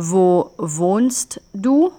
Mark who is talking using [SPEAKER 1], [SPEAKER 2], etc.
[SPEAKER 1] Wo wohnst du?